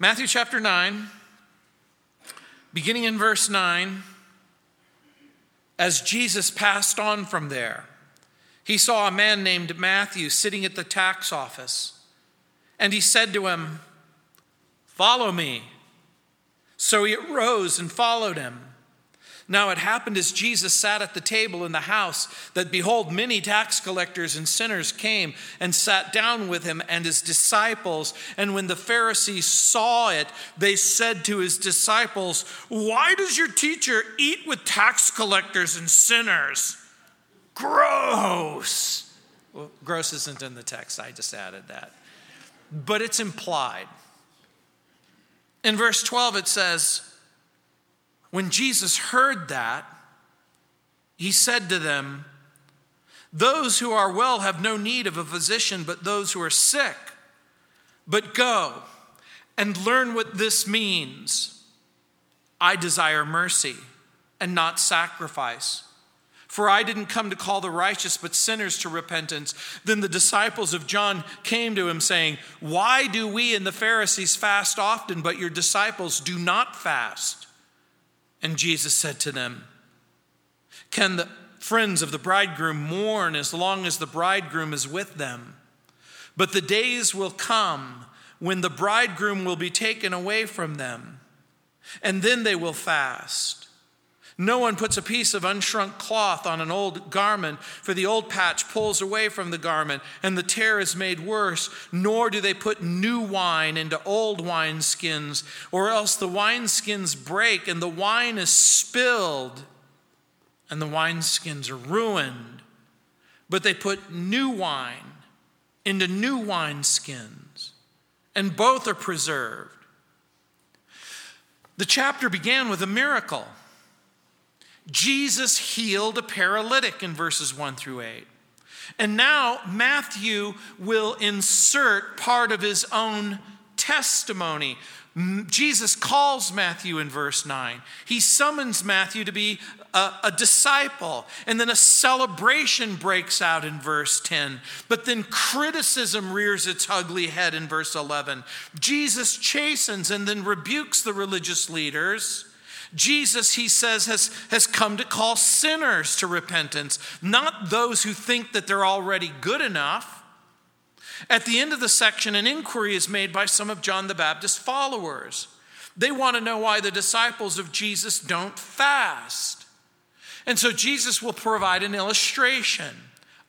Matthew chapter 9, beginning in verse 9, as Jesus passed on from there, he saw a man named Matthew sitting at the tax office. And he said to him, Follow me. So he arose and followed him. Now it happened as Jesus sat at the table in the house that behold, many tax collectors and sinners came and sat down with him and his disciples. And when the Pharisees saw it, they said to his disciples, Why does your teacher eat with tax collectors and sinners? Gross. Well, gross isn't in the text, I just added that. But it's implied. In verse 12, it says, when Jesus heard that, he said to them, Those who are well have no need of a physician, but those who are sick. But go and learn what this means. I desire mercy and not sacrifice. For I didn't come to call the righteous, but sinners to repentance. Then the disciples of John came to him, saying, Why do we and the Pharisees fast often, but your disciples do not fast? And Jesus said to them, Can the friends of the bridegroom mourn as long as the bridegroom is with them? But the days will come when the bridegroom will be taken away from them, and then they will fast. No one puts a piece of unshrunk cloth on an old garment, for the old patch pulls away from the garment, and the tear is made worse. Nor do they put new wine into old wineskins, or else the wineskins break, and the wine is spilled, and the wineskins are ruined. But they put new wine into new wineskins, and both are preserved. The chapter began with a miracle. Jesus healed a paralytic in verses 1 through 8. And now Matthew will insert part of his own testimony. Jesus calls Matthew in verse 9. He summons Matthew to be a, a, disciple. And then a celebration breaks out in verse 10. But then criticism rears its ugly head in verse 11. Jesus chastens and then rebukes the religious leaders. Jesus, he says, has, has come to call sinners to repentance, not those who think that they're already good enough. At the end of the section, an inquiry is made by some of John the Baptist's followers. They want to know why the disciples of Jesus don't fast. And so Jesus will provide an illustration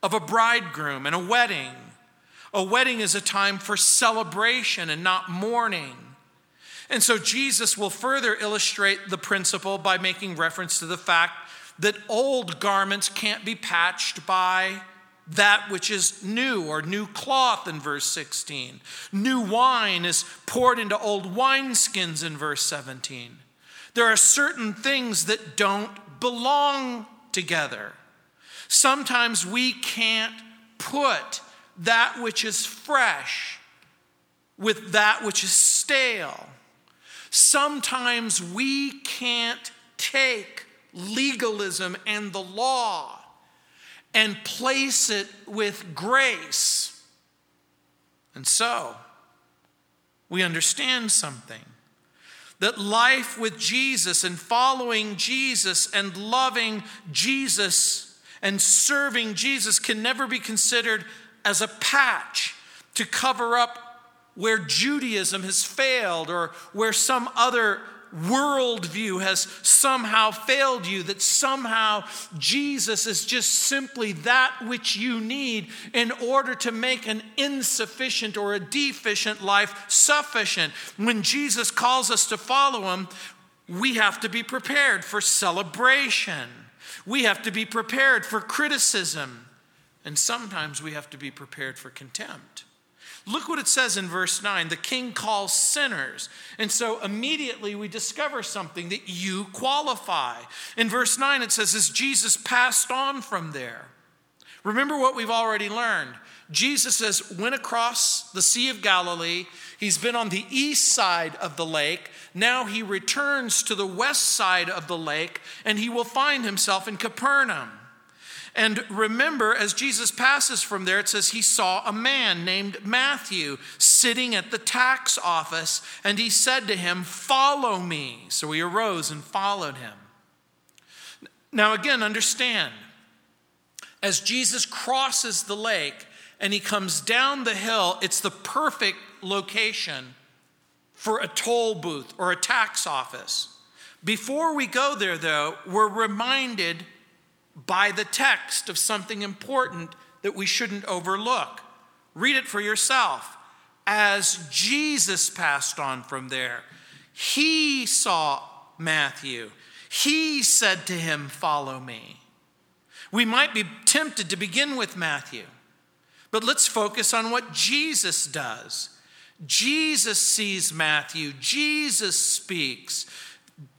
of a bridegroom and a wedding. A wedding is a time for celebration and not mourning. And so Jesus will further illustrate the principle by making reference to the fact that old garments can't be patched by that which is new or new cloth in verse 16. New wine is poured into old wineskins in verse 17. There are certain things that don't belong together. Sometimes we can't put that which is fresh with that which is stale. Sometimes we can't take legalism and the law and place it with grace. And so, we understand something that life with Jesus and following Jesus and loving Jesus and serving Jesus can never be considered as a patch to cover up where Judaism has failed or where some other worldview has somehow failed you, that somehow Jesus is just simply that which you need in order to make an insufficient or a deficient life sufficient. When Jesus calls us to follow him, we have to be prepared for celebration. We have to be prepared for criticism. And sometimes we have to be prepared for contempt. Look what it says in verse 9 the king calls sinners. And so immediately we discover something that you qualify. In verse 9 it says, As Jesus passed on from there. Remember what we've already learned. Jesus has went across the Sea of Galilee. He's been on the east side of the lake. Now he returns to the west side of the lake and he will find himself in Capernaum. And remember, as Jesus passes from there, it says he saw a man named Matthew sitting at the tax office, and he said to him, Follow me. So he arose and followed him. Now, again, understand, as Jesus crosses the lake and he comes down the hill, it's the perfect location for a toll booth or a tax office. Before we go there, though, we're reminded by the text of something important that we shouldn't overlook. Read it for yourself. As Jesus passed on from there, he saw Matthew. He said to him, Follow me. We might be tempted to begin with Matthew, but let's focus on what Jesus does. Jesus sees Matthew, Jesus speaks.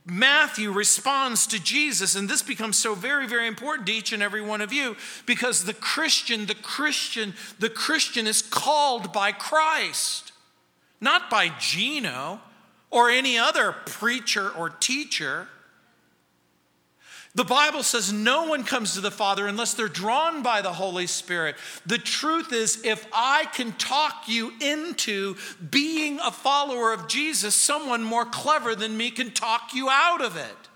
Matthew responds to Jesus, and this becomes so very, very important to each and every one of you because the Christian, the Christian, the Christian is called by Christ, not by Gino or any other preacher or teacher. The Bible says no one comes to the Father unless they're drawn by the Holy Spirit. The truth is, if I can talk you into being a follower of Jesus, someone more clever than me can talk you out of it.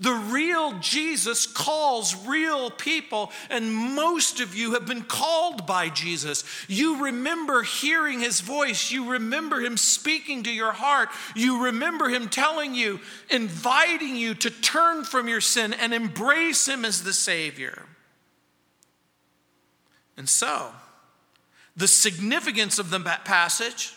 The real Jesus calls real people, and most of you have been called by Jesus. You remember hearing his voice, you remember him speaking to your heart, you remember him telling you, inviting you to turn from your sin and embrace him as the Savior. And so, the significance of the passage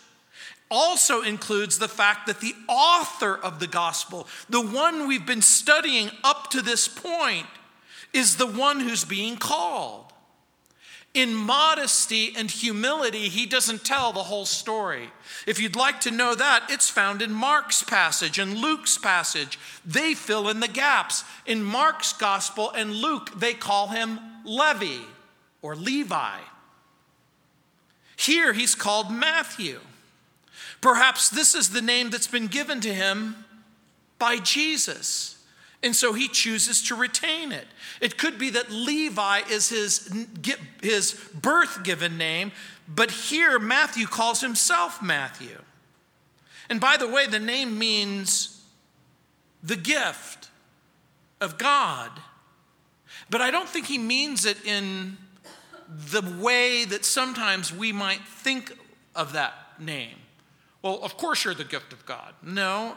also includes the fact that the author of the gospel, the one we've been studying up to this point, is the one who's being called. In modesty and humility, he doesn't tell the whole story. If you'd like to know that, it's found in Mark's passage and Luke's passage. They fill in the gaps. In Mark's gospel and Luke, they call him Levi or Levi. Here, he's called Matthew. Perhaps this is the name that's been given to him by Jesus. And so he chooses to retain it. It could be that Levi is his, his birth given name, but here Matthew calls himself Matthew. And by the way, the name means the gift of God. But I don't think he means it in the way that sometimes we might think of that name. Well, of course you're the gift of God. No,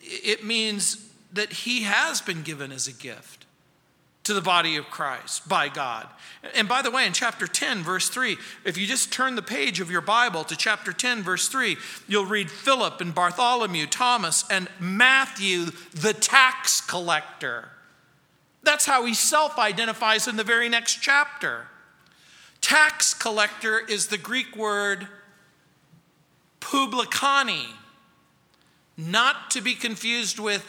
it means that He has been given as a gift to the body of Christ by God. And by the way, in chapter 10, verse 3, if you just turn the page of your Bible to chapter 10, verse 3, you'll read Philip and Bartholomew, Thomas, and Matthew, the tax collector. That's how he self identifies in the very next chapter. Tax collector is the Greek word publicani, not to be confused with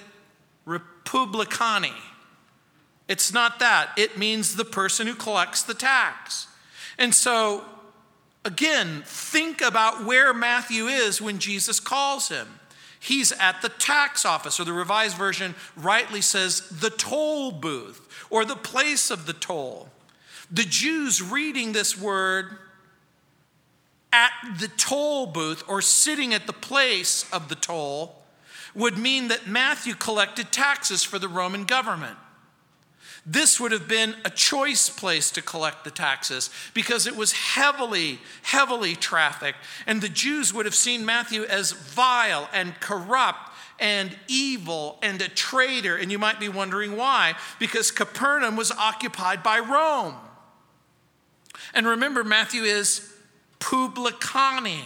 republicani. It's not that. It means the person who collects the tax. And so, again, think about where Matthew is when Jesus calls him. He's at the tax office, or the Revised Version rightly says the toll booth, or the place of the toll. The Jews reading this word at the toll booth or sitting at the place of the toll would mean that Matthew collected taxes for the Roman government. This would have been a choice place to collect the taxes because it was heavily, heavily trafficked. And the Jews would have seen Matthew as vile and corrupt and evil and a traitor. And you might be wondering why. Because Capernaum was occupied by Rome. And remember, Matthew is publicani.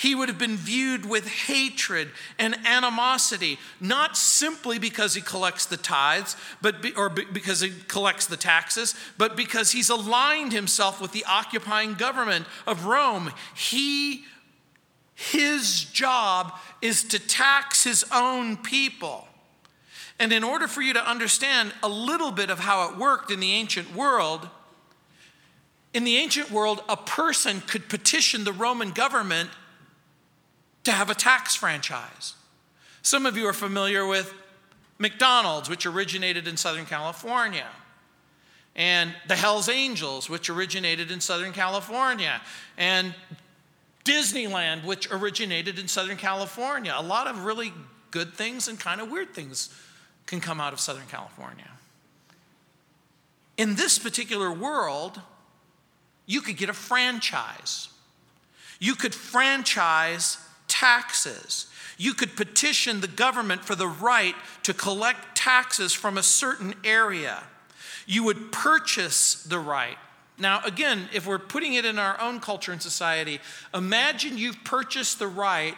He would have been viewed with hatred and animosity, not simply because he collects the tithes, but be, or be, because he collects the taxes, but because he's aligned himself with the occupying government of Rome. He, his job is to tax his own people. And in order for you to understand a little bit of how it worked in the ancient world, in the ancient world, a person could petition the Roman government to have a tax franchise. Some of you are familiar with McDonald's, which originated in Southern California. and the Hells Angels, which originated in Southern California, and Disneyland, which originated in Southern California. A lot of really good things and kind of weird things can come out of Southern California. In this particular world, you could get a franchise. You could franchise taxes. You could petition the government for the right to collect taxes from a certain area. You would purchase the right. Now, again, if we're putting it in our own culture and society, imagine you've purchased the right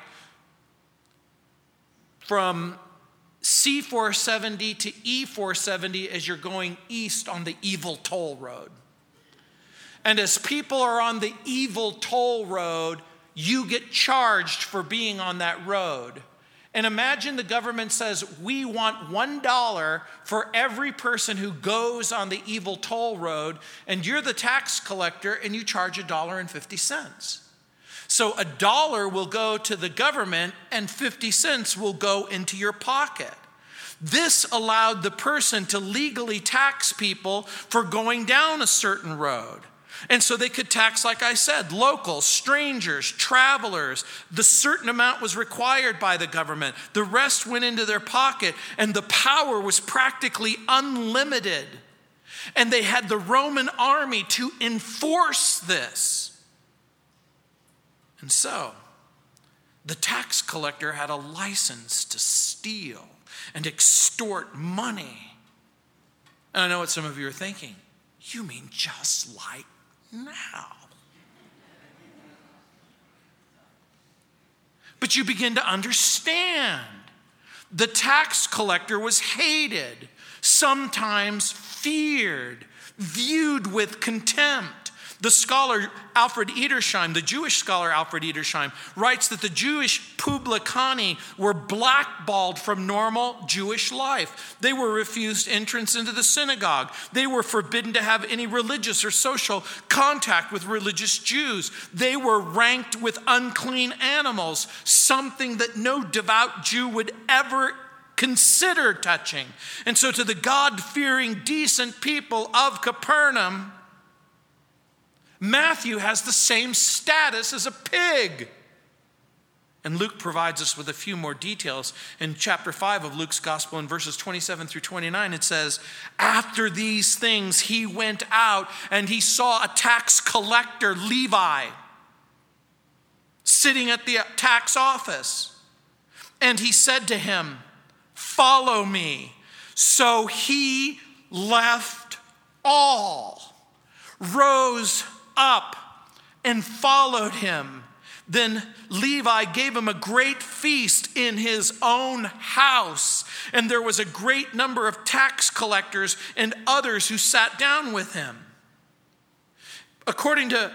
from C470 to E470 as you're going east on the evil toll road. And as people are on the evil toll road, you get charged for being on that road. And imagine the government says, We want $1 for every person who goes on the evil toll road, and you're the tax collector and you charge $1.50. So a dollar will go to the government and 50 cents will go into your pocket. This allowed the person to legally tax people for going down a certain road. And so they could tax, like I said, locals, strangers, travelers. The certain amount was required by the government. The rest went into their pocket, and the power was practically unlimited. And they had the Roman army to enforce this. And so, the tax collector had a license to steal and extort money. And I know what some of you are thinking. You mean just like now. But you begin to understand the tax collector was hated, sometimes feared, viewed with contempt. The scholar Alfred Edersheim, the Jewish scholar Alfred Edersheim, writes that the Jewish publicani were blackballed from normal Jewish life. They were refused entrance into the synagogue. They were forbidden to have any religious or social contact with religious Jews. They were ranked with unclean animals, something that no devout Jew would ever consider touching. And so, to the God fearing, decent people of Capernaum, Matthew has the same status as a pig. And Luke provides us with a few more details. In chapter 5 of Luke's gospel, in verses 27 through 29, it says, After these things, he went out and he saw a tax collector, Levi, sitting at the tax office. And he said to him, Follow me. So he left all, rose up and followed him. Then Levi gave him a great feast in his own house, and there was a great number of tax collectors and others who sat down with him. According to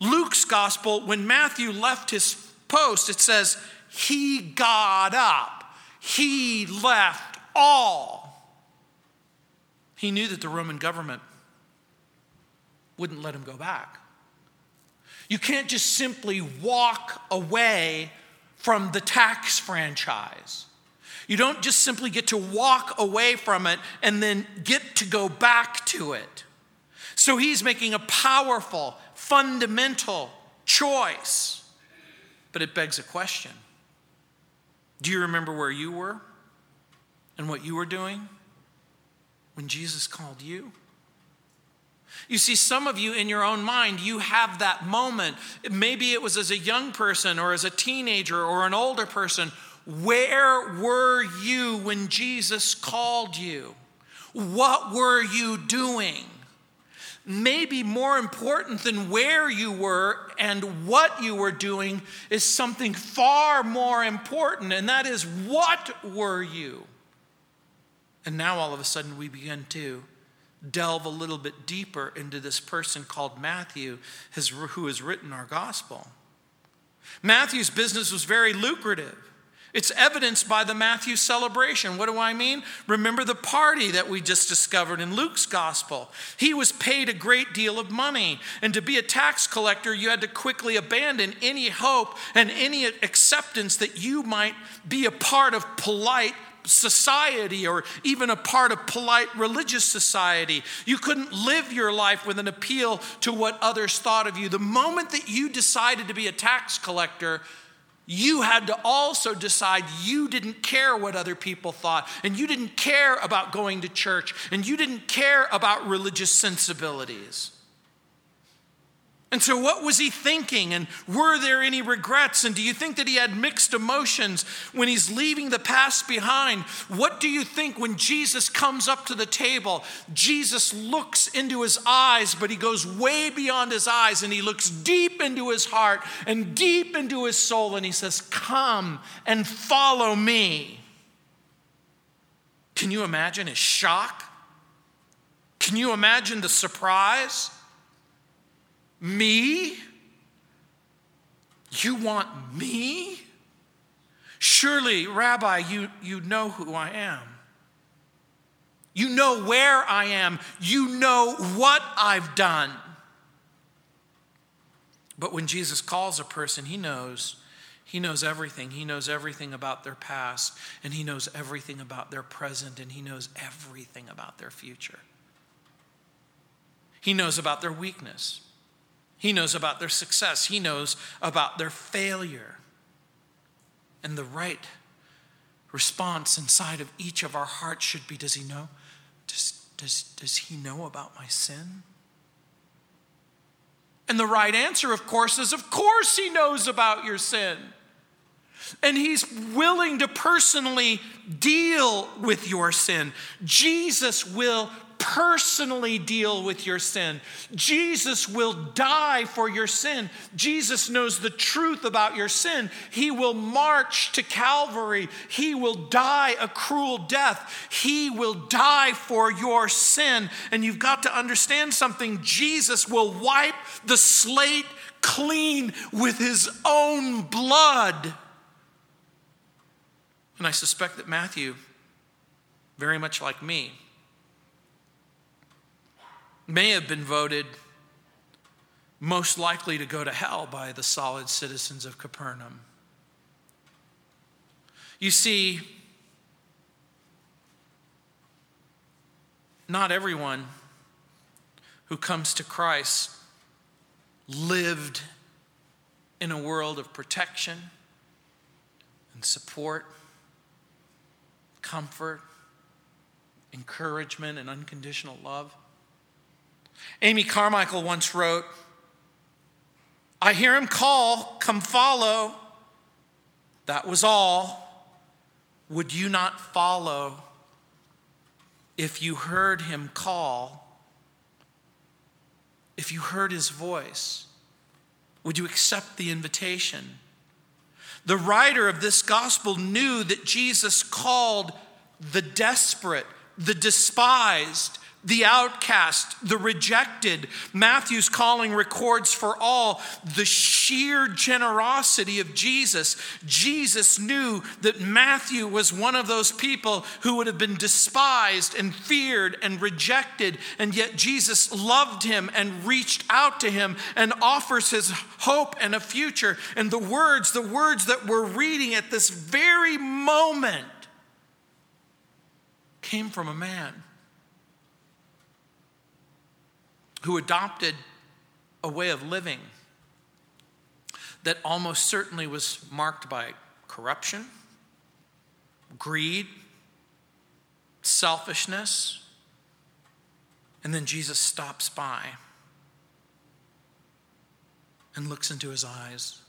Luke's gospel, when Matthew left his post, it says, He got up, he left all. He knew that the Roman government wouldn't let him go back. You can't just simply walk away from the tax franchise. You don't just simply get to walk away from it and then get to go back to it. So he's making a powerful, fundamental choice. But it begs a question Do you remember where you were and what you were doing when Jesus called you? You see, some of you in your own mind, you have that moment. Maybe it was as a young person or as a teenager or an older person. Where were you when Jesus called you? What were you doing? Maybe more important than where you were and what you were doing is something far more important, and that is what were you? And now all of a sudden we begin to delve a little bit deeper into this person called Matthew, who has written our gospel. Matthew's business was very lucrative. It's evidenced by the Matthew celebration. What do I mean? Remember the party that we just discovered in Luke's gospel. He was paid a great deal of money, and to be a tax collector, you had to quickly abandon any hope and any acceptance that you might be a part of polite society or even a part of polite religious society. You couldn't live your life with an appeal to what others thought of you. The moment that you decided to be a tax collector, you had to also decide you didn't care what other people thought, and you didn't care about going to church, and you didn't care about religious sensibilities. And so, what was he thinking? And were there any regrets? And do you think that he had mixed emotions when he's leaving the past behind? What do you think when Jesus comes up to the table? Jesus looks into his eyes, but he goes way beyond his eyes and he looks deep into his heart and deep into his soul and he says, Come and follow me. Can you imagine his shock? Can you imagine the surprise? Me? You want me? Surely, Rabbi, you, you know who I am. You know where I am. You know what I've done. But when Jesus calls a person, he knows. He knows everything. He knows everything about their past, and he knows everything about their present, and he knows everything about their future. He knows about their weakness. He knows about their success, He knows about their failure. And the right response inside of each of our hearts should be Does He know? Does, does, does He know about my sin? And the right answer, of course, is Of course He knows about your sin. And he's willing to personally deal with your sin. Jesus will personally deal with your sin. Jesus will die for your sin. Jesus knows the truth about your sin. He will march to Calvary. He will die a cruel death. He will die for your sin. And you've got to understand something Jesus will wipe the slate clean with his own blood. And I suspect that Matthew, very much like me, may have been voted most likely to go to hell by the solid citizens of Capernaum. You see, not everyone who comes to Christ lived in a world of protection and support, comfort, encouragement, and unconditional love. Amy Carmichael once wrote, I hear him call, come follow. That was all. Would you not follow if you heard him call? If you heard his voice, would you accept the invitation? The writer of this gospel knew that Jesus called the desperate, the despised, the outcast, the rejected. Matthew's calling records for all the sheer generosity of Jesus. Jesus knew that Matthew was one of those people who would have been despised and feared and rejected, and yet Jesus loved him and reached out to him and offers his hope and a future. And the words, the words that we're reading at this very moment, came from a man who adopted a way of living that almost certainly was marked by corruption, greed, selfishness. And then Jesus stops by and looks into his eyes.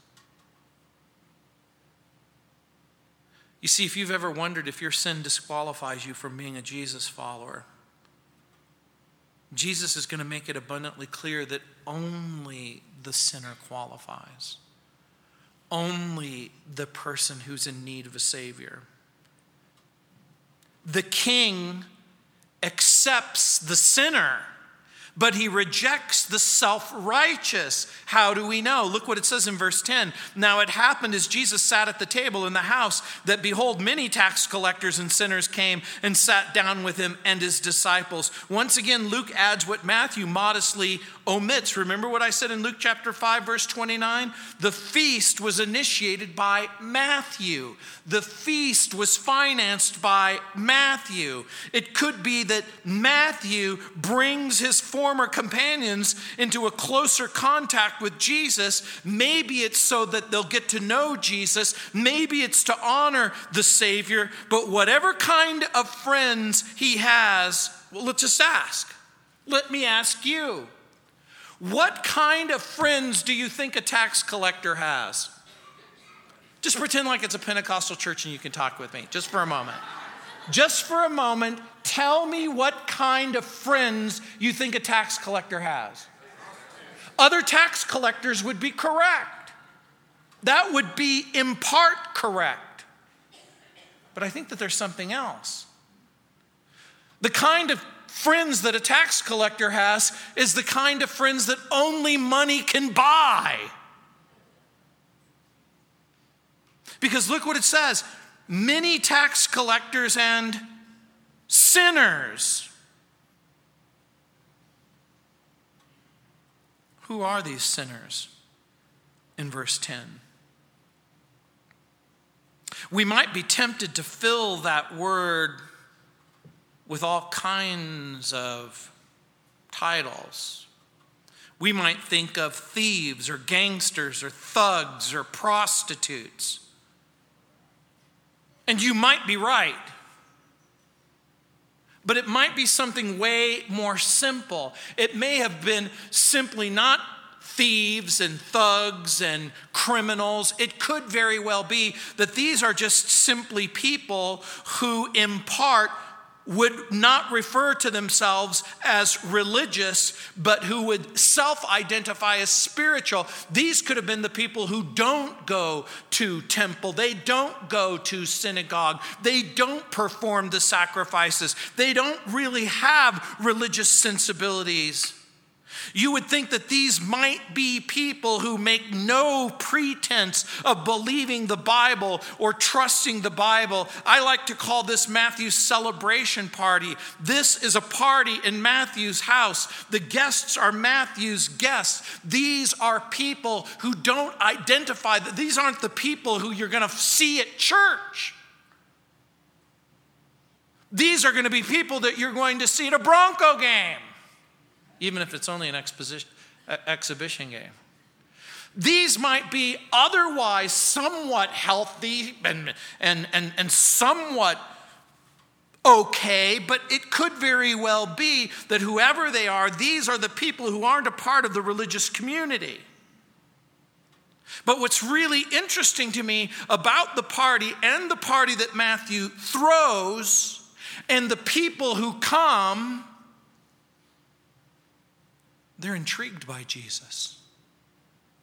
You see, if you've ever wondered if your sin disqualifies you from being a Jesus follower, Jesus is going to make it abundantly clear that only the sinner qualifies, only the person who's in need of a Savior. The king accepts the sinner, but he rejects the self righteous. How do we know? Look what it says in verse 10. Now it happened as Jesus sat at the table in the house that behold, many tax collectors and sinners came and sat down with him and his disciples. Once again, Luke adds what Matthew modestly omits. Remember what I said in Luke chapter 5, verse 29? The feast was initiated by Matthew, the feast was financed by Matthew. It could be that Matthew brings his former companions into a closer contact with Jesus. Maybe it's so that they'll get to know Jesus, maybe it's to honor the Savior, but whatever kind of friends he has, well, let's just ask. Let me ask you. What kind of friends do you think a tax collector has? Just pretend like it's a Pentecostal church and you can talk with me, just for a moment. Just for a moment, tell me what kind of friends you think a tax collector has. Other tax collectors would be correct. That would be in part correct. But I think that there's something else. The kind of friends that a tax collector has is the kind of friends that only money can buy. Because look what it says many tax collectors and sinners. Who are these sinners in verse 10? We might be tempted to fill that word with all kinds of titles. We might think of thieves or gangsters or thugs or prostitutes. And you might be right. But it might be something way more simple. It may have been simply not thieves and thugs and criminals. It could very well be that these are just simply people who impart would not refer to themselves as religious, but who would self identify as spiritual. These could have been the people who don't go to temple, they don't go to synagogue, they don't perform the sacrifices, they don't really have religious sensibilities. You would think that these might be people who make no pretense of believing the Bible or trusting the Bible. I like to call this Matthew's celebration party. This is a party in Matthew's house. The guests are Matthew's guests. These are people who don't identify these aren't the people who you're going to see at church. These are going to be people that you're going to see at a Bronco game even if it's only an exposition, exhibition game. These might be otherwise somewhat healthy and, and, and, and somewhat okay, but it could very well be that whoever they are, these are the people who aren't a part of the religious community. But what's really interesting to me about the party and the party that Matthew throws and the people who come they're intrigued by Jesus.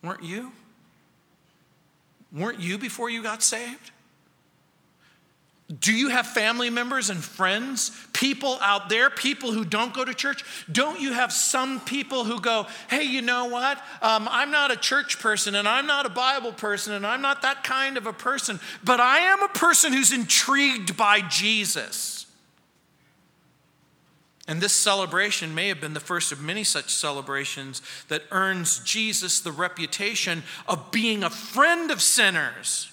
Weren't you? Weren't you before you got saved? Do you have family members and friends, people out there, people who don't go to church? Don't you have some people who go, hey, you know what? Um, I'm not a church person and I'm not a Bible person and I'm not that kind of a person, but I am a person who's intrigued by Jesus. And this celebration may have been the first of many such celebrations that earns Jesus the reputation of being a friend of sinners.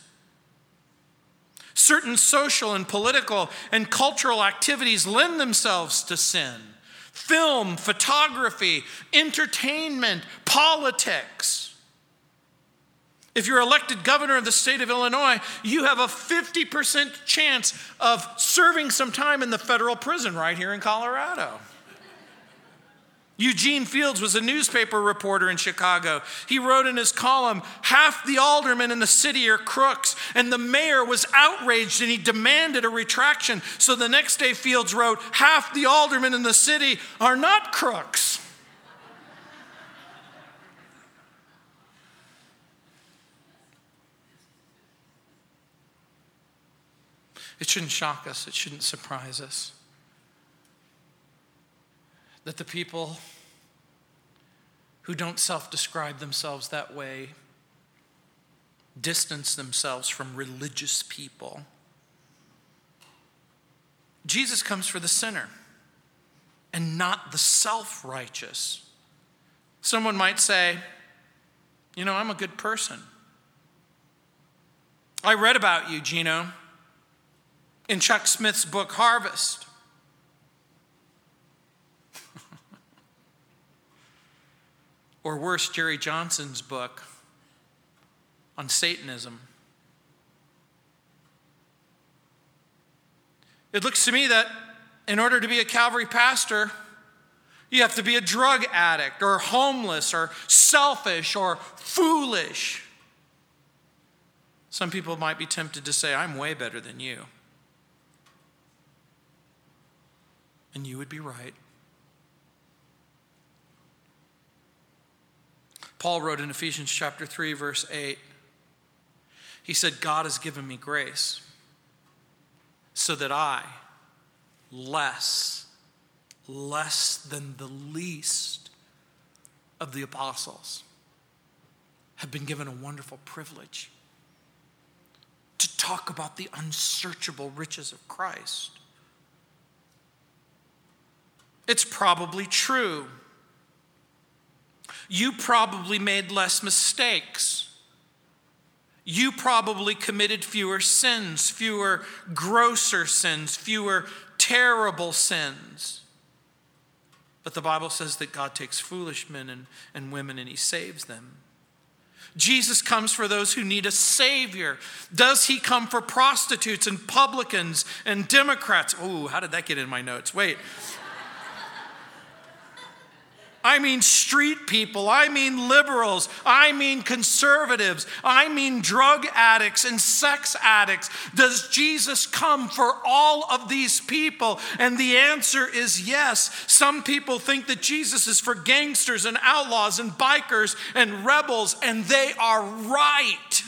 Certain social and political and cultural activities lend themselves to sin film, photography, entertainment, politics. If you're elected governor of the state of Illinois, you have a 50% chance of serving some time in the federal prison right here in Colorado. Eugene Fields was a newspaper reporter in Chicago. He wrote in his column, Half the aldermen in the city are crooks. And the mayor was outraged and he demanded a retraction. So the next day, Fields wrote, Half the aldermen in the city are not crooks. It shouldn't shock us, it shouldn't surprise us that the people who don't self describe themselves that way distance themselves from religious people. Jesus comes for the sinner and not the self righteous. Someone might say, You know, I'm a good person. I read about you, Gino, in Chuck Smith's book, Harvest. or worse, Jerry Johnson's book on Satanism. It looks to me that in order to be a Calvary pastor, you have to be a drug addict or homeless or selfish or foolish. Some people might be tempted to say, I'm way better than you. And you would be right. Paul wrote in Ephesians chapter 3 verse 8 he said, God has given me grace so that I, less, less than the least of the apostles, have been given a wonderful privilege to talk about the unsearchable riches of Christ. It's probably true. You probably made less mistakes you probably committed fewer sins, fewer grosser sins, fewer terrible sins. But the Bible says that God takes foolish men and, and women and he saves them. Jesus comes for those who need a Savior. Does he come for prostitutes and publicans and Democrats? Oh, how did that get in my notes? Wait. I mean street people. I mean liberals. I mean conservatives. I mean drug addicts and sex addicts. Does Jesus come for all of these people? And the answer is yes. Some people think that Jesus is for gangsters and outlaws and bikers and rebels, and they are right.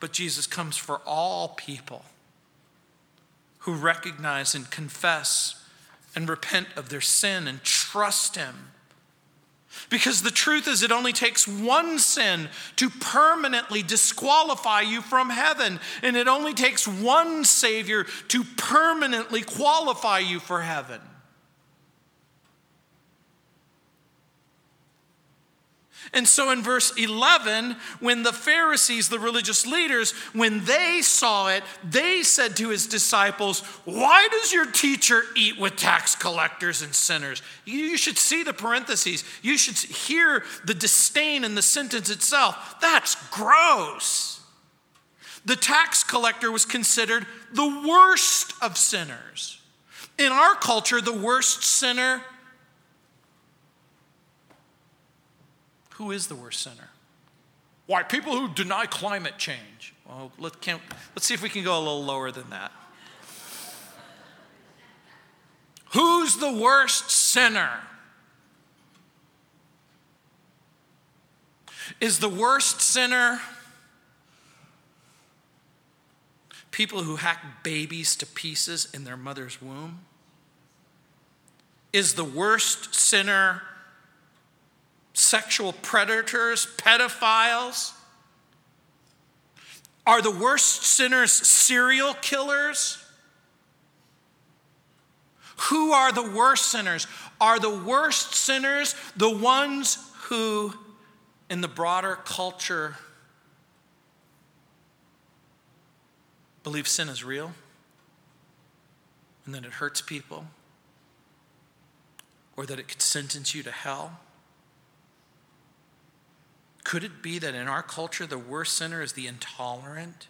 But Jesus comes for all people who recognize and confess and repent of their sin and trust Him. Because the truth is, it only takes one sin to permanently disqualify you from heaven. And it only takes one Savior to permanently qualify you for heaven. And so in verse 11, when the Pharisees, the religious leaders, when they saw it, they said to his disciples, Why does your teacher eat with tax collectors and sinners? You should see the parentheses. You should hear the disdain in the sentence itself. That's gross. The tax collector was considered the worst of sinners. In our culture, the worst sinner Who is the worst sinner? Why, people who deny climate change. Well, let, can, let's see if we can go a little lower than that. Who's the worst sinner? Is the worst sinner people who hack babies to pieces in their mother's womb? Is the worst sinner sexual predators, pedophiles? Are the worst sinners serial killers? Who are the worst sinners? Are the worst sinners the ones who, in the broader culture, believe sin is real and that it hurts people or that it could sentence you to hell? Could it be that in our culture, the worst sinner is the intolerant?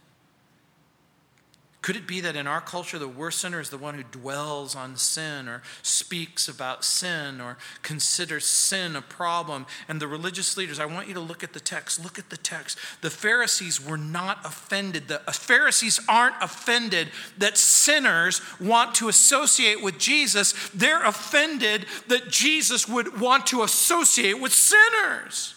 Could it be that in our culture, the worst sinner is the one who dwells on sin or speaks about sin or considers sin a problem? And the religious leaders, I want you to look at the text. Look at the text. The Pharisees were not offended. The uh, Pharisees aren't offended that sinners want to associate with Jesus. They're offended that Jesus would want to associate with sinners.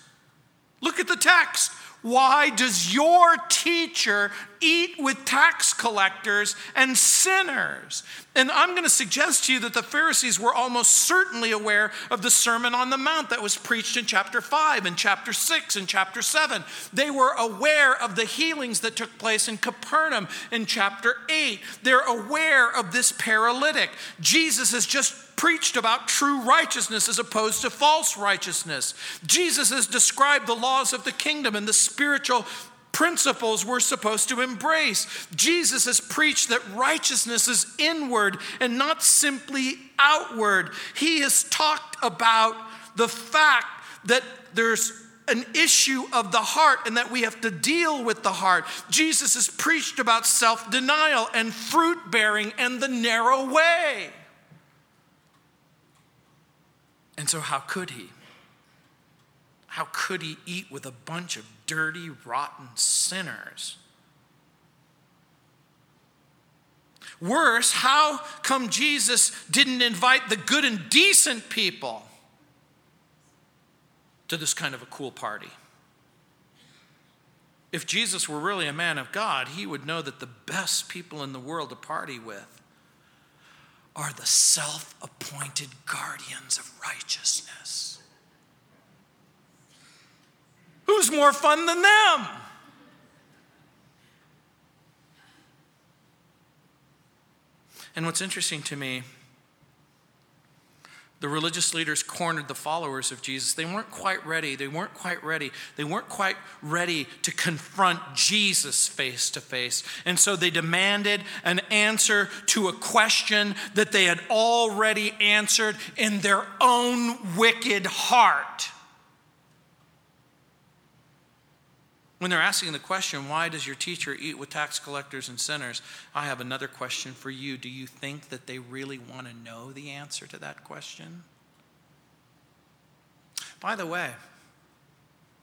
Look at the text. Why does your teacher eat with tax collectors and sinners? And I'm going to suggest to you that the Pharisees were almost certainly aware of the Sermon on the Mount that was preached in chapter 5 and chapter 6 and chapter 7. They were aware of the healings that took place in Capernaum in chapter 8. They're aware of this paralytic. Jesus has just preached about true righteousness as opposed to false righteousness. Jesus has described the laws of the kingdom and the spiritual principles we're supposed to embrace. Jesus has preached that righteousness is inward and not simply outward. He has talked about the fact that there's an issue of the heart and that we have to deal with the heart. Jesus has preached about self denial and fruit bearing and the narrow way. And so, how could he? How could he eat with a bunch of dirty, rotten sinners? Worse, how come Jesus didn't invite the good and decent people to this kind of a cool party? If Jesus were really a man of God, he would know that the best people in the world to party with are the self appointed guardians of righteousness. Who's more fun than them? And what's interesting to me the religious leaders cornered the followers of Jesus. They weren't quite ready. They weren't quite ready. They weren't quite ready to confront Jesus face to face. And so they demanded an answer to a question that they had already answered in their own wicked heart. When they're asking the question, why does your teacher eat with tax collectors and sinners? I have another question for you. Do you think that they really want to know the answer to that question? By the way,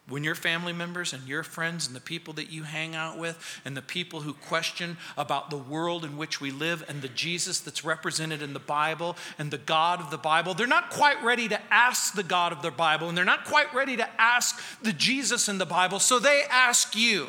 when your family members and your friends and the people that you hang out with and the people who question about the world in which we live and the Jesus that's represented in the Bible and the God of the Bible, they're not quite ready to ask the God of the Bible and they're not quite ready to ask the Jesus in the Bible. So they ask you.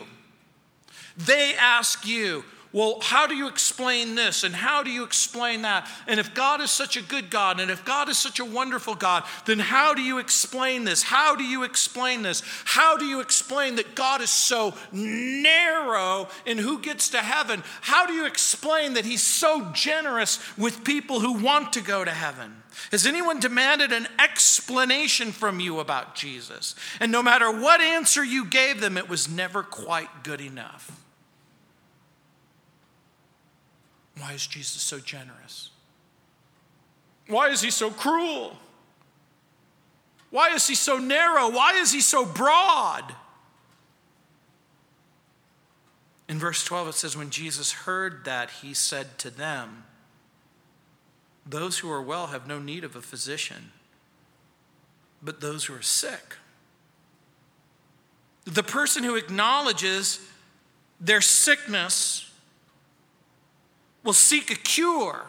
They ask you, well, how do you explain this? And how do you explain that? And if God is such a good God, and if God is such a wonderful God, then how do you explain this? How do you explain this? How do you explain that God is so narrow in who gets to heaven? How do you explain that He's so generous with people who want to go to heaven? Has anyone demanded an explanation from you about Jesus? And no matter what answer you gave them, it was never quite good enough. Why is Jesus so generous? Why is he so cruel? Why is he so narrow? Why is he so broad? In verse 12, it says, When Jesus heard that, he said to them, Those who are well have no need of a physician, but those who are sick. The person who acknowledges their sickness will seek a cure.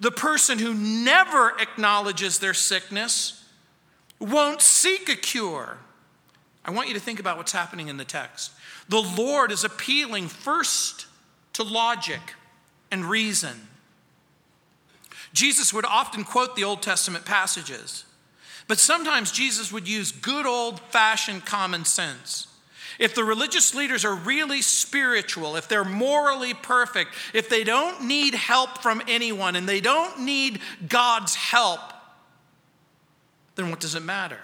The person who never acknowledges their sickness won't seek a cure. I want you to think about what's happening in the text. The Lord is appealing first to logic and reason. Jesus would often quote the Old Testament passages, but sometimes Jesus would use good old fashioned common sense. If the religious leaders are really spiritual, if they're morally perfect, if they don't need help from anyone and they don't need God's help, then what does it matter?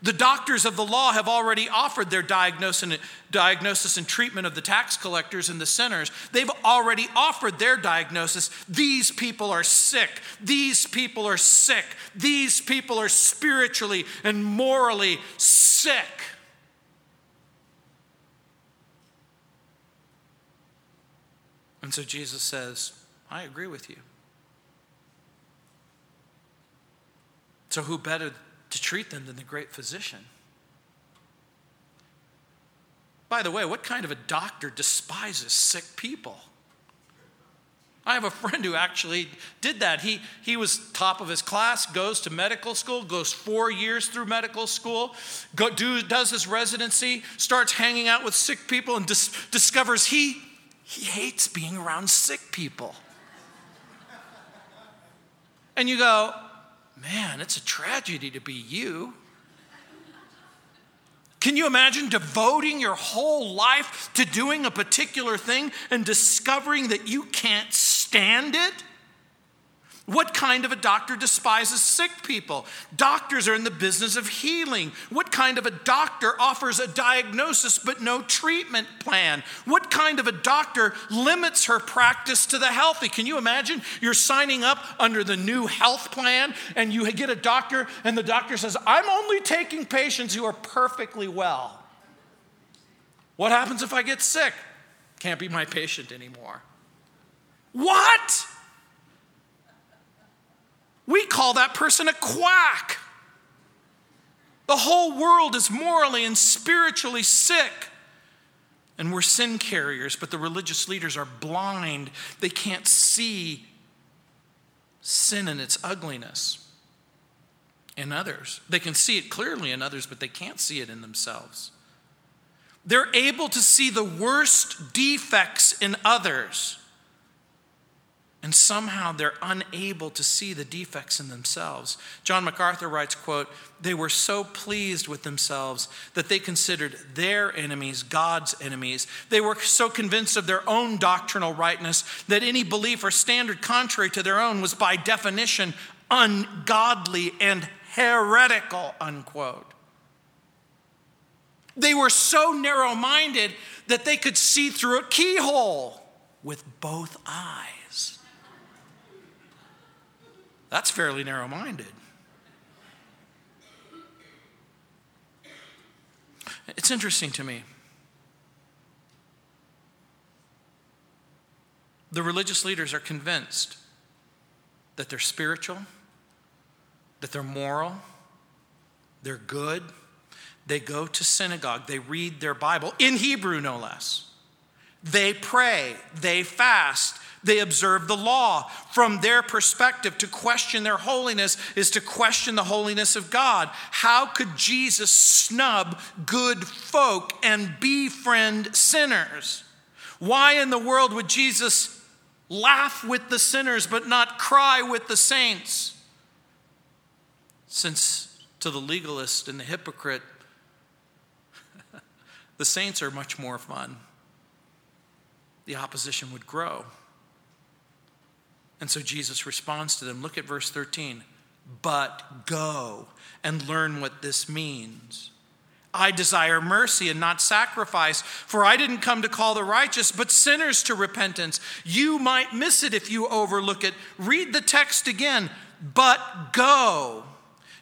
The doctors of the law have already offered their diagnosis and treatment of the tax collectors and the sinners. They've already offered their diagnosis. These people are sick. These people are sick. These people are spiritually and morally sick. And so Jesus says, I agree with you. So, who better to treat them than the great physician? By the way, what kind of a doctor despises sick people? I have a friend who actually did that. He, he was top of his class, goes to medical school, goes four years through medical school, go, do, does his residency, starts hanging out with sick people, and dis, discovers he, he hates being around sick people. And you go, man, it's a tragedy to be you. Can you imagine devoting your whole life to doing a particular thing and discovering that you can't stand it? What kind of a doctor despises sick people? Doctors are in the business of healing. What kind of a doctor offers a diagnosis but no treatment plan? What kind of a doctor limits her practice to the healthy? Can you imagine you're signing up under the new health plan and you get a doctor and the doctor says, I'm only taking patients who are perfectly well. What happens if I get sick? Can't be my patient anymore. What? We call that person a quack. The whole world is morally and spiritually sick. And we're sin carriers, but the religious leaders are blind. They can't see sin and its ugliness in others. They can see it clearly in others, but they can't see it in themselves. They're able to see the worst defects in others and somehow they're unable to see the defects in themselves. John MacArthur writes, quote, "They were so pleased with themselves that they considered their enemies God's enemies. They were so convinced of their own doctrinal rightness that any belief or standard contrary to their own was by definition ungodly and heretical." Unquote. They were so narrow-minded that they could see through a keyhole with both eyes. That's fairly narrow minded. It's interesting to me. The religious leaders are convinced that they're spiritual, that they're moral, they're good. They go to synagogue, they read their Bible, in Hebrew no less. They pray, they fast, they observe the law. From their perspective, to question their holiness is to question the holiness of God. How could Jesus snub good folk and befriend sinners? Why in the world would Jesus laugh with the sinners but not cry with the saints? Since to the legalist and the hypocrite, the saints are much more fun, the opposition would grow. And so Jesus responds to them. Look at verse 13. But go and learn what this means. I desire mercy and not sacrifice, for I didn't come to call the righteous, but sinners to repentance. You might miss it if you overlook it. Read the text again. But go.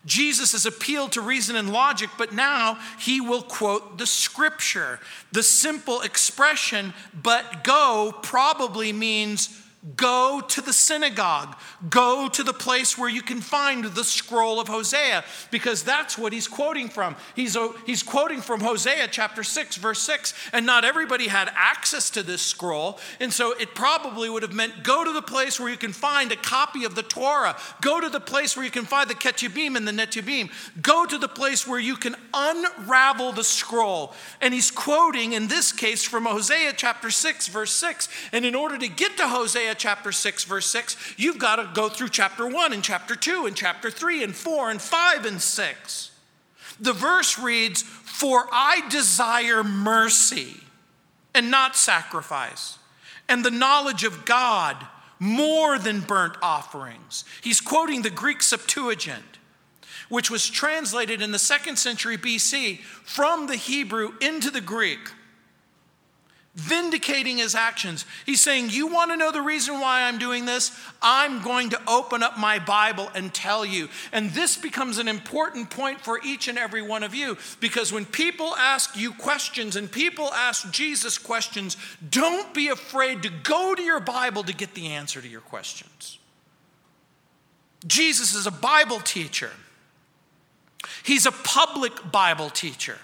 Jesus has appealed to reason and logic, but now he will quote the scripture. The simple expression, but go, probably means Go to the synagogue. Go to the place where you can find the scroll of Hosea, because that's what he's quoting from. He's, he's quoting from Hosea chapter 6, verse 6, and not everybody had access to this scroll. And so it probably would have meant go to the place where you can find a copy of the Torah. Go to the place where you can find the Ketubim and the Netubim. Go to the place where you can unravel the scroll. And he's quoting, in this case, from Hosea chapter 6, verse 6. And in order to get to Hosea, Isaiah chapter 6, verse 6, you've got to go through chapter 1 and chapter 2 and chapter 3 and 4 and 5 and 6. The verse reads, For I desire mercy and not sacrifice, and the knowledge of God more than burnt offerings. He's quoting the Greek Septuagint which was translated in the second century BC from the Hebrew into the Greek vindicating his actions. He's saying, You want to know the reason why I'm doing this? I'm going to open up my Bible and tell you. And this becomes an important point for each and every one of you because when people ask you questions and people ask Jesus questions, don't be afraid to go to your Bible to get the answer to your questions. Jesus is a Bible teacher, he's a public Bible teacher.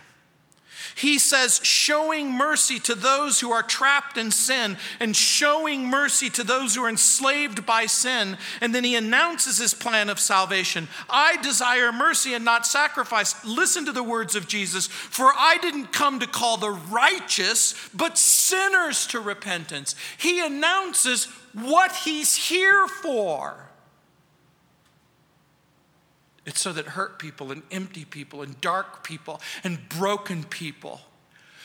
He says, showing mercy to those who are trapped in sin and showing mercy to those who are enslaved by sin. And then he announces his plan of salvation I desire mercy and not sacrifice. Listen to the words of Jesus For I didn't come to call the righteous, but sinners to repentance. He announces what he's here for. It's so that hurt people and empty people and dark people and broken people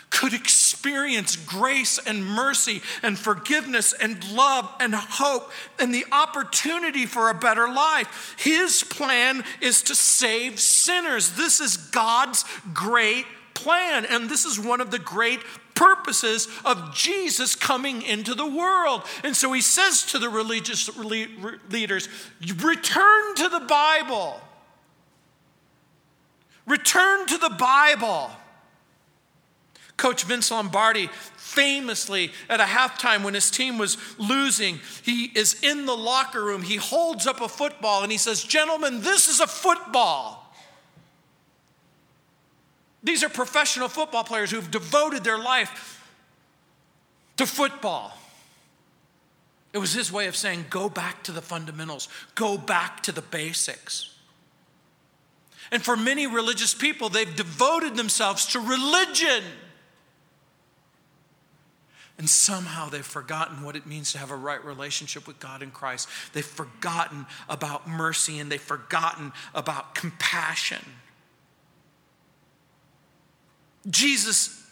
could experience grace and mercy and forgiveness and love and hope and the opportunity for a better life. His plan is to save sinners. This is God's great plan. And this is one of the great purposes of Jesus coming into the world. And so he says to the religious leaders, Return to the Bible. Return to the Bible. Coach Vince Lombardi famously at a halftime when his team was losing, he is in the locker room. He holds up a football and he says, Gentlemen, this is a football. These are professional football players who've devoted their life to football. It was his way of saying, Go back to the fundamentals, go back to the basics. And for many religious people, they've devoted themselves to religion. And somehow they've forgotten what it means to have a right relationship with God in Christ. They've forgotten about mercy and they've forgotten about compassion. Jesus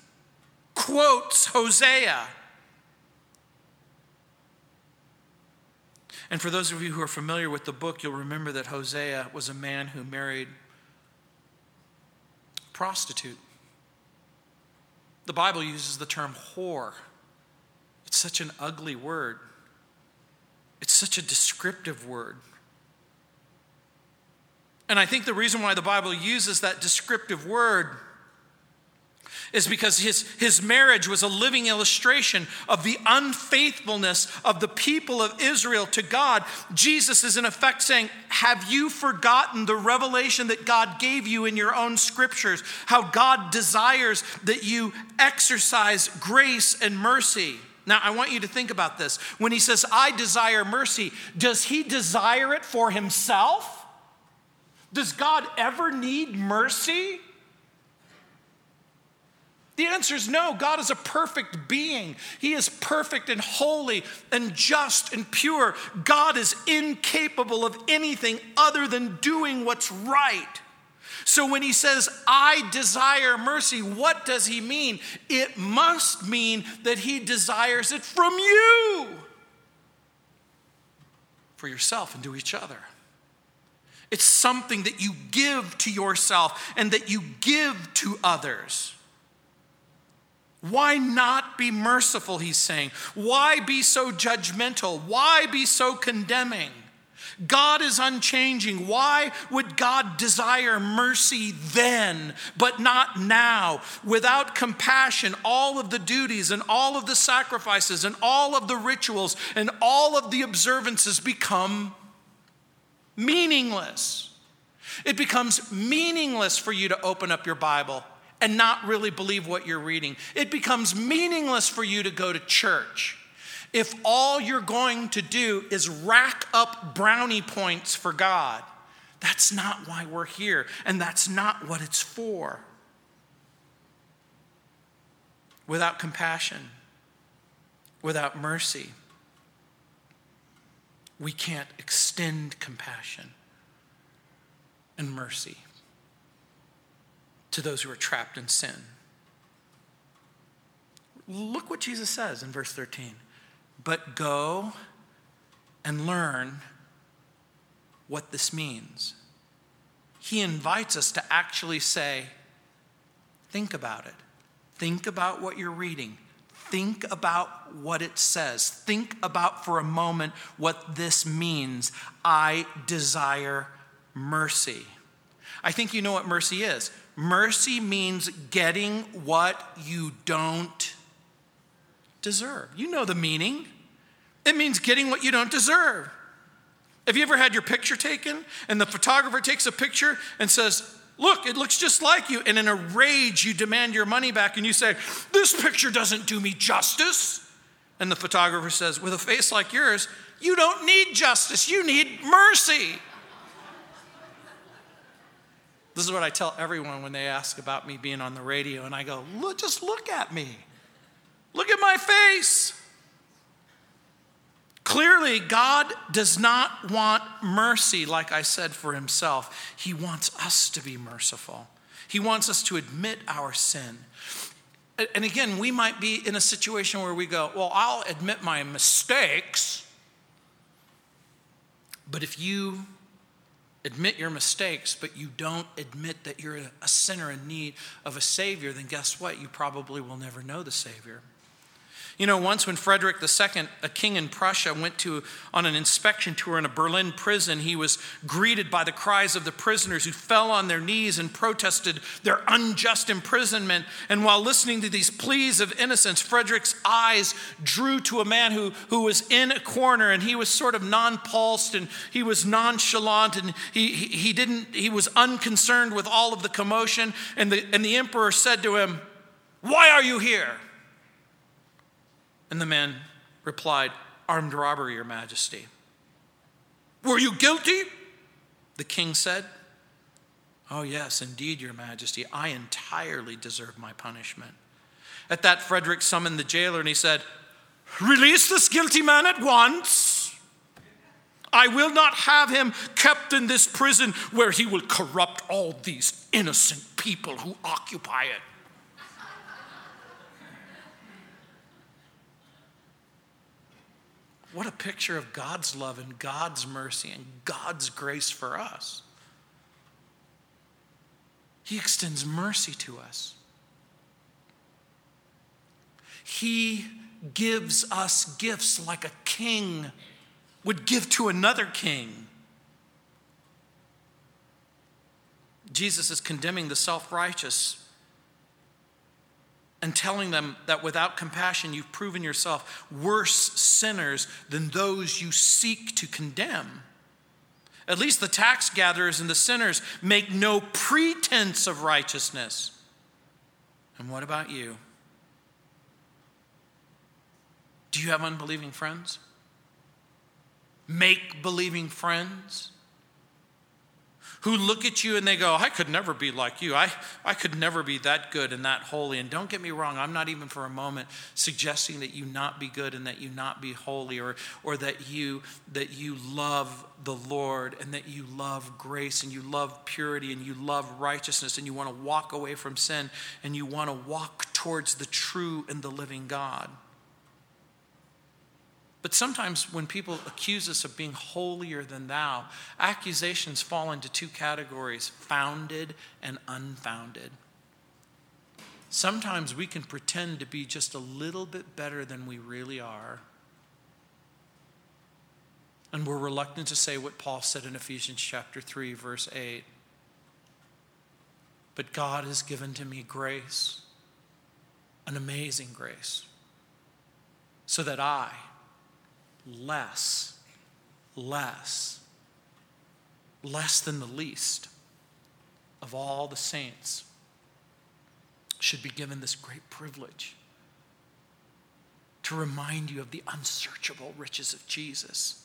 quotes Hosea. And for those of you who are familiar with the book, you'll remember that Hosea was a man who married prostitute. The Bible uses the term whore. It's such an ugly word, it's such a descriptive word. And I think the reason why the Bible uses that descriptive word is because his, his marriage was a living illustration of the unfaithfulness of the people of Israel to God. Jesus is in effect saying, Have you forgotten the revelation that God gave you in your own scriptures? How God desires that you exercise grace and mercy. Now, I want you to think about this. When he says, I desire mercy, does he desire it for himself? Does God ever need mercy? The answer is no. God is a perfect being. He is perfect and holy and just and pure. God is incapable of anything other than doing what's right. So when he says, I desire mercy, what does he mean? It must mean that he desires it from you, for yourself and to each other. It's something that you give to yourself and that you give to others. Why not be merciful, he's saying? Why be so judgmental? Why be so condemning? God is unchanging. Why would God desire mercy then, but not now? Without compassion, all of the duties and all of the sacrifices and all of the rituals and all of the observances become meaningless. It becomes meaningless for you to open up your Bible and not really believe what you're reading. It becomes meaningless for you to go to church if all you're going to do is rack up brownie points for God. That's not why we're here, and that's not what it's for. Without compassion, without mercy, we can't extend compassion and mercy to those who are trapped in sin. Look what Jesus says in verse 13. But go and learn what this means. He invites us to actually say, think about it. Think about what you're reading. Think about what it says. Think about for a moment what this means. I desire mercy. I think you know what mercy is. Mercy means getting what you don't deserve. You know the meaning. It means getting what you don't deserve. Have you ever had your picture taken and the photographer takes a picture and says, Look, it looks just like you. And in a rage, you demand your money back and you say, This picture doesn't do me justice. And the photographer says, With a face like yours, you don't need justice, you need mercy. This is what I tell everyone when they ask about me being on the radio, and I go, look, just look at me. Look at my face. Clearly, God does not want mercy, like I said, for himself. He wants us to be merciful. He wants us to admit our sin. And again, we might be in a situation where we go, Well, I'll admit my mistakes. But if you admit your mistakes, but you don't admit that you're a sinner in need of a Savior, then guess what? You probably will never know the Savior. You know, once when Frederick II, a king in Prussia, went to on an inspection tour in a Berlin prison, he was greeted by the cries of the prisoners who fell on their knees and protested their unjust imprisonment. And while listening to these pleas of innocence, Frederick's eyes drew to a man who, who was in a corner and he was sort of nonplussed and he was nonchalant and he, he, he didn't he was unconcerned with all of the commotion. And the, and the emperor said to him, Why are you here? And the man replied, Armed robbery, Your Majesty. Were you guilty? The king said, Oh, yes, indeed, Your Majesty. I entirely deserve my punishment. At that, Frederick summoned the jailer and he said, Release this guilty man at once. I will not have him kept in this prison where he will corrupt all these innocent people who occupy it. What a picture of God's love and God's mercy and God's grace for us. He extends mercy to us. He gives us gifts like a king would give to another king. Jesus is condemning the self righteous and telling them that without compassion, you've proven yourself worse sinners than those you seek to condemn. At least the tax gatherers and the sinners make no pretense of righteousness. And what about you? Do you have unbelieving friends? Make believing friends? Who look at you and they go, I could never be like you. I, I could never be that good and that holy. And don't get me wrong, I'm not even for a moment suggesting that you not be good and that you not be holy or, or that, you, that you love the Lord and that you love grace and you love purity and you love righteousness and you want to walk away from sin and you want to walk towards the true and the living God. But sometimes when people accuse us of being holier than thou, accusations fall into two categories founded and unfounded. Sometimes we can pretend to be just a little bit better than we really are. And we're reluctant to say what Paul said in Ephesians chapter 3, verse 8. But God has given to me grace, an amazing grace, so that I, less, less, less than the least of all the saints should be given this great privilege to remind you of the unsearchable riches of Jesus.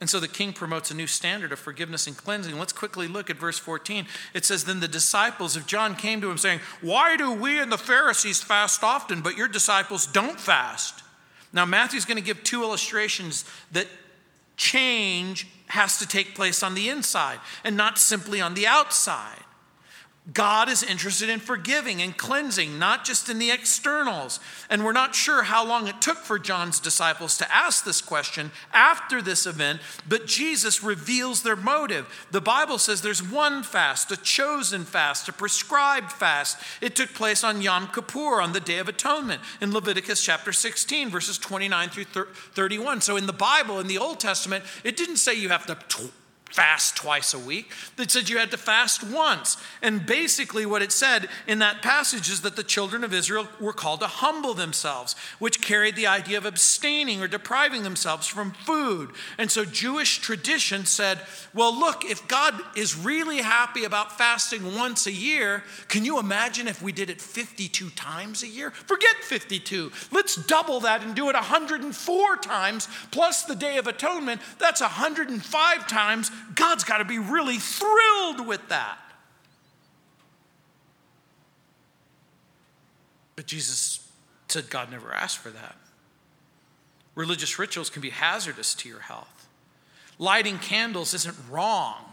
And so the king promotes a new standard of forgiveness and cleansing. Let's quickly look at verse 14. It says, Then the disciples of John came to him, saying, Why do we and the Pharisees fast often, but your disciples don't fast? Now, Matthew's going to give two illustrations that change has to take place on the inside and not simply on the outside. God is interested in forgiving and cleansing, not just in the externals. And we're not sure how long it took for John's disciples to ask this question after this event, but Jesus reveals their motive. The Bible says there's one fast, a chosen fast, a prescribed fast. It took place on Yom Kippur, on the Day of Atonement, in Leviticus chapter 16, verses 29 through 31. So in the Bible, in the Old Testament, it didn't say you have to fast twice a week. It said you had to fast once. And basically, what it said in that passage is that the children of Israel were called to humble themselves, which carried the idea of abstaining or depriving themselves from food. And so, Jewish tradition said, well, look, if God is really happy about fasting once a year, can you imagine if we did it 52 times a year? Forget 52. Let's double that and do it 104 times, plus the Day of Atonement. That's 105 times God's got to be really thrilled with that. But Jesus said God never asked for that. Religious rituals can be hazardous to your health. Lighting candles isn't wrong.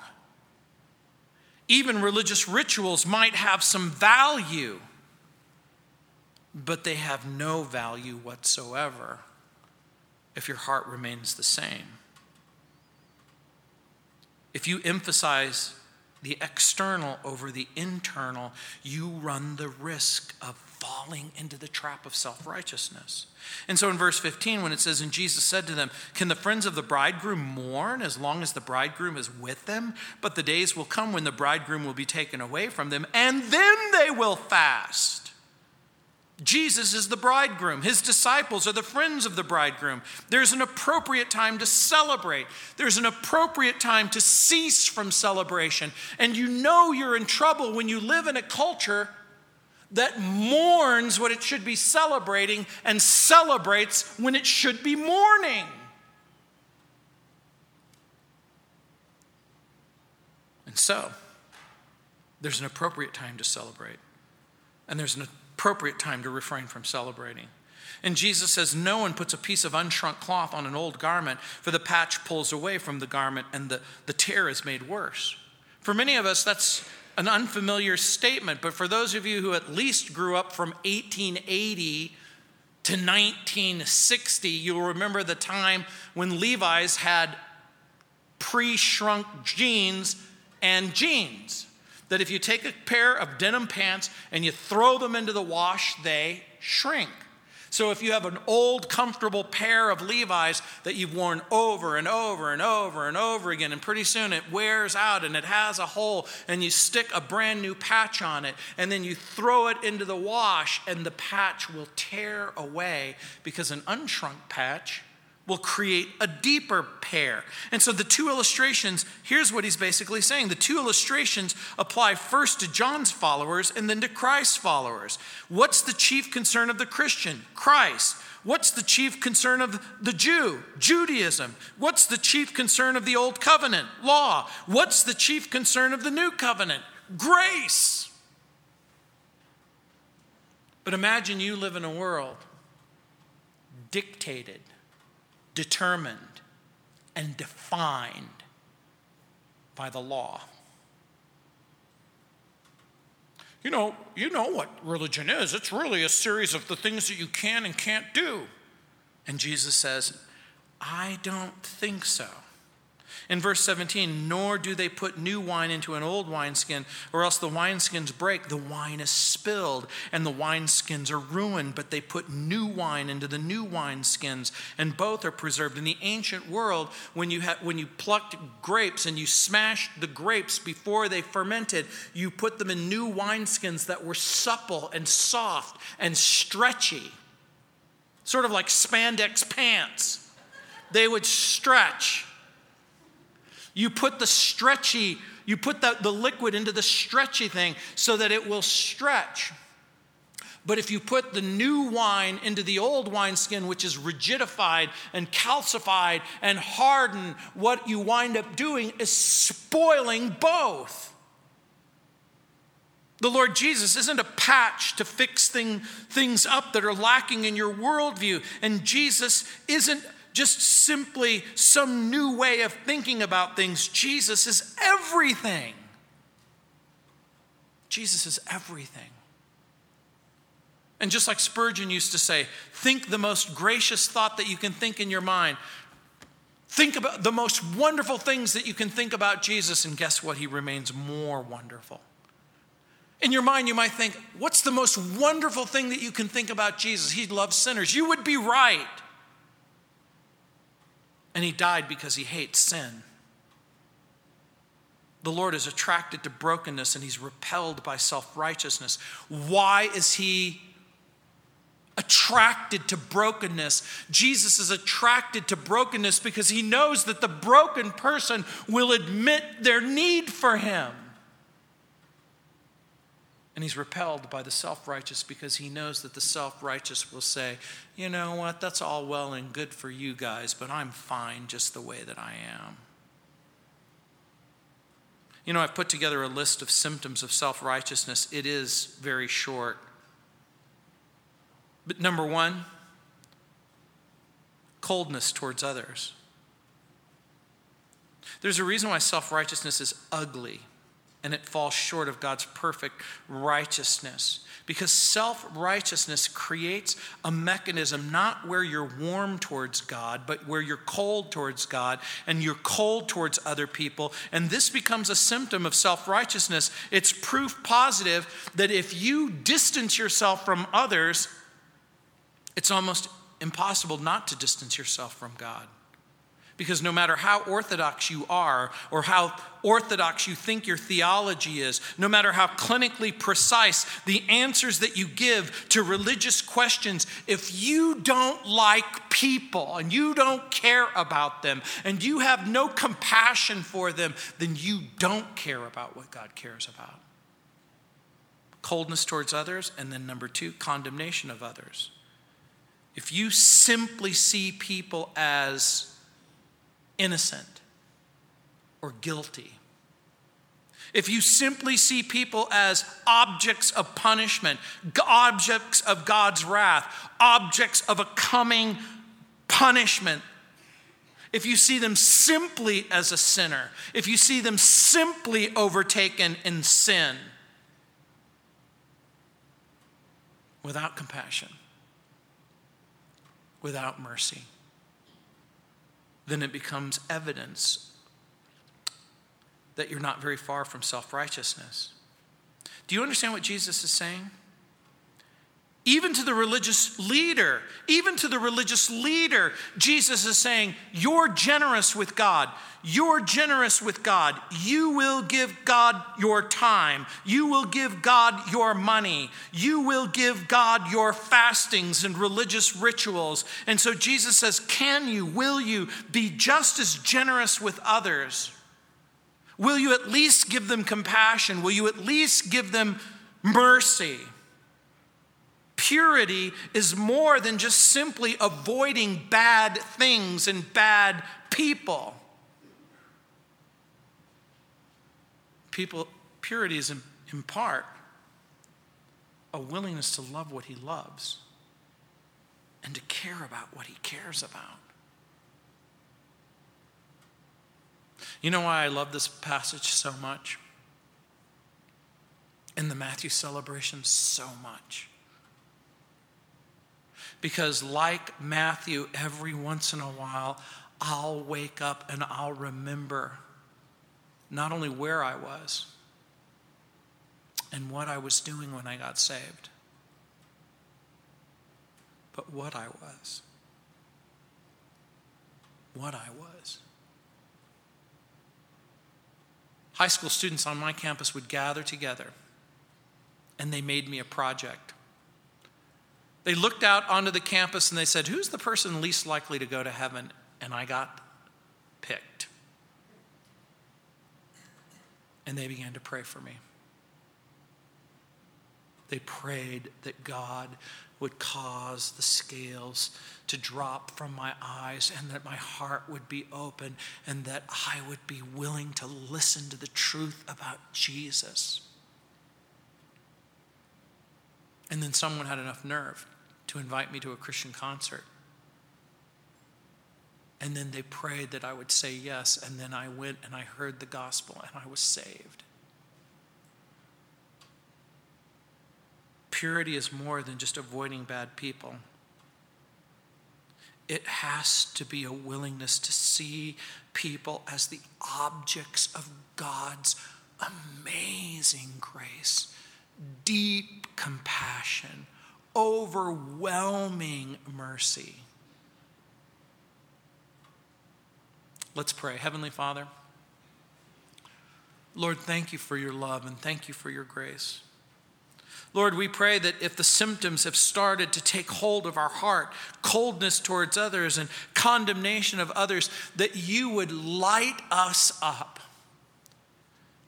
Even religious rituals might have some value, but they have no value whatsoever if your heart remains the same. If you emphasize the external over the internal, you run the risk of falling into the trap of self righteousness. And so in verse 15, when it says, And Jesus said to them, Can the friends of the bridegroom mourn as long as the bridegroom is with them? But the days will come when the bridegroom will be taken away from them, and then they will fast. Jesus is the bridegroom. His disciples are the friends of the bridegroom. There's an appropriate time to celebrate. There's an appropriate time to cease from celebration. And you know you're in trouble when you live in a culture that mourns what it should be celebrating and celebrates when it should be mourning. And so, there's an appropriate time to celebrate. And there's an appropriate time to refrain from celebrating. And Jesus says, No one puts a piece of unshrunk cloth on an old garment, for the patch pulls away from the garment and the, the tear is made worse. For many of us, that's an unfamiliar statement, but for those of you who at least grew up from 1880 to 1960, you'll remember the time when Levi's had pre shrunk jeans and jeans that if you take a pair of denim pants and you throw them into the wash, they shrink. So if you have an old, comfortable pair of Levi's that you've worn over and over and over and over again, and pretty soon it wears out and it has a hole, and you stick a brand new patch on it, and then you throw it into the wash, and the patch will tear away because an unshrunk patch will create a deeper pair. And so the two illustrations, here's what he's basically saying. The two illustrations apply first to John's followers and then to Christ's followers. What's the chief concern of the Christian? Christ. What's the chief concern of the Jew? Judaism. What's the chief concern of the Old Covenant? Law. What's the chief concern of the New Covenant? Grace. But imagine you live in a world dictated determined and defined by the law. You know, you know what religion is. It's really a series of the things that you can and can't do. And Jesus says, I don't think so. In verse 17, nor do they put new wine into an old wineskin, or else the wineskins break. The wine is spilled, and the wineskins are ruined, but they put new wine into the new wineskins, and both are preserved. In the ancient world, when you, ha- when you plucked grapes and you smashed the grapes before they fermented, you put them in new wineskins that were supple and soft and stretchy, sort of like spandex pants. They would stretch you put the stretchy, you put the, the liquid into the stretchy thing so that it will stretch. But if you put the new wine into the old wineskin, which is rigidified and calcified and hardened, what you wind up doing is spoiling both. The Lord Jesus isn't a patch to fix thing, things up that are lacking in your worldview. And Jesus isn't just simply some new way of thinking about things. Jesus is everything. Jesus is everything. And just like Spurgeon used to say, think the most gracious thought that you can think in your mind. Think about the most wonderful things that you can think about Jesus, and guess what? He remains more wonderful. In your mind, you might think, what's the most wonderful thing that you can think about Jesus? He loves sinners. You would be right. And he died because he hates sin. The Lord is attracted to brokenness and he's repelled by self righteousness. Why is he attracted to brokenness? Jesus is attracted to brokenness because he knows that the broken person will admit their need for him. And he's repelled by the self righteous because he knows that the self righteous will say, you know what, that's all well and good for you guys, but I'm fine just the way that I am. You know, I've put together a list of symptoms of self righteousness. It is very short. But number one, coldness towards others. There's a reason why self righteousness is ugly and it falls short of God's perfect righteousness. Because self righteousness creates a mechanism not where you're warm towards God, but where you're cold towards God and you're cold towards other people. And this becomes a symptom of self righteousness. It's proof positive that if you distance yourself from others, it's almost impossible not to distance yourself from God. Because no matter how orthodox you are, or how orthodox you think your theology is, no matter how clinically precise the answers that you give to religious questions, if you don't like people and you don't care about them and you have no compassion for them, then you don't care about what God cares about. Coldness towards others, and then number two, condemnation of others. If you simply see people as innocent or guilty. If you simply see people as objects of punishment, objects of God's wrath, objects of a coming punishment, if you see them simply as a sinner, if you see them simply overtaken in sin, without compassion, without mercy, then it becomes evidence that you're not very far from self righteousness. Do you understand what Jesus is saying? Even to the religious leader, even to the religious leader, Jesus is saying, You're generous with God. You're generous with God. You will give God your time. You will give God your money. You will give God your fastings and religious rituals. And so Jesus says, Can you, will you be just as generous with others? Will you at least give them compassion? Will you at least give them mercy? Purity is more than just simply avoiding bad things and bad people. People, purity is in, in part a willingness to love what he loves and to care about what he cares about. You know why I love this passage so much? In the Matthew celebration, so much because, like Matthew, every once in a while, I'll wake up and I'll remember not only where I was and what I was doing when I got saved, but what I was. What I was. High school students on my campus would gather together and they made me a project. They looked out onto the campus and they said, Who's the person least likely to go to heaven? And I got picked. And they began to pray for me. They prayed that God would cause the scales to drop from my eyes and that my heart would be open and that I would be willing to listen to the truth about Jesus. And then someone had enough nerve to invite me to a Christian concert. And then they prayed that I would say yes. And then I went and I heard the gospel and I was saved. Purity is more than just avoiding bad people. It has to be a willingness to see people as the objects of God's amazing grace, deep compassion, overwhelming mercy. Let's pray. Heavenly Father, Lord, thank you for your love and thank you for your grace. Lord, we pray that if the symptoms have started to take hold of our heart, coldness towards others and condemnation of others, that you would light us up.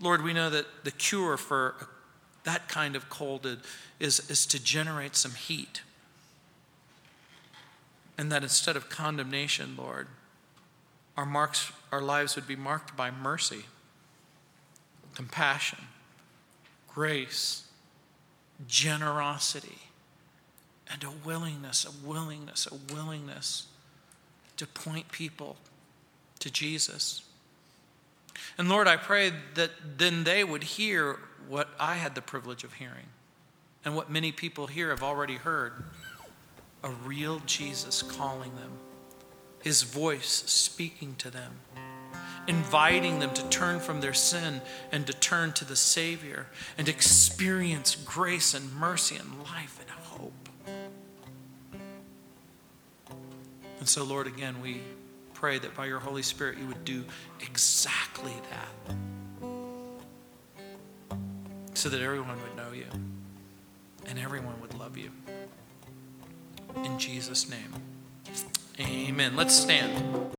Lord, we know that the cure for that kind of cold is, is to generate some heat. And that instead of condemnation, Lord, our, marks, our lives would be marked by mercy, compassion, grace, generosity, and a willingness, a willingness, a willingness to point people to Jesus. And Lord, I pray that then they would hear what I had the privilege of hearing and what many people here have already heard a real Jesus calling them, his voice speaking to them, inviting them to turn from their sin and to turn to the Savior and experience grace and mercy and life and hope. And so, Lord, again, we pray that by your Holy Spirit you would do exactly that so that everyone would know you and everyone would love you. In Jesus' name, amen. Let's stand.